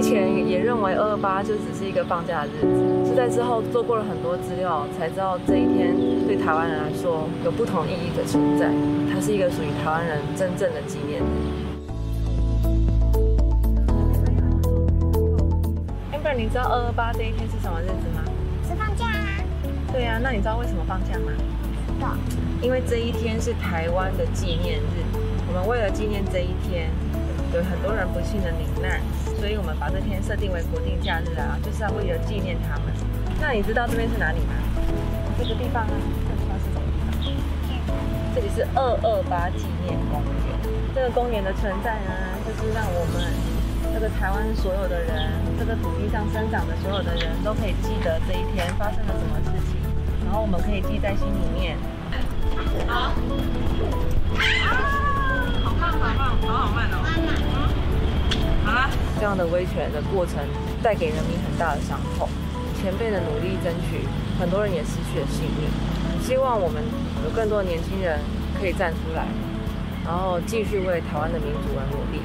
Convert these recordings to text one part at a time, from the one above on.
以前也认为二二八就只是一个放假的日子，是在之后做过了很多资料，才知道这一天对台湾人来说有不同意义的存在。它是一个属于台湾人真正的纪念日。Amber，你知道二二八这一天是什么日子吗？是放假啊。对啊，那你知道为什么放假吗？知道。因为这一天是台湾的纪念日，我们为了纪念这一天。有很多人不幸的罹难，所以我们把这天设定为国定假日啊，就是要为了纪念他们。那你知道这边是哪里吗？这个地方啊，这个地方是什么地方？这里是二二八纪念公园。这个公园的存在呢，就是让我们这个台湾所有的人，这个土地上生长的所有的人都可以记得这一天发生了什么事情，然后我们可以记在心里面。好。好这样的威权的过程带给人民很大的伤痛，前辈的努力争取，很多人也失去了性命。希望我们有更多的年轻人可以站出来，然后继续为台湾的民族而努力，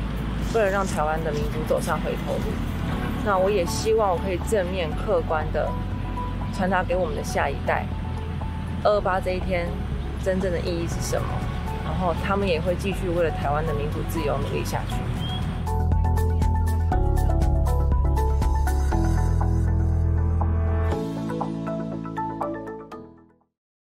不能让台湾的民族走上回头路。那我也希望我可以正面客观的传达给我们的下一代，二二八这一天真正的意义是什么。然后他们也会继续为了台湾的民族自由努力下去。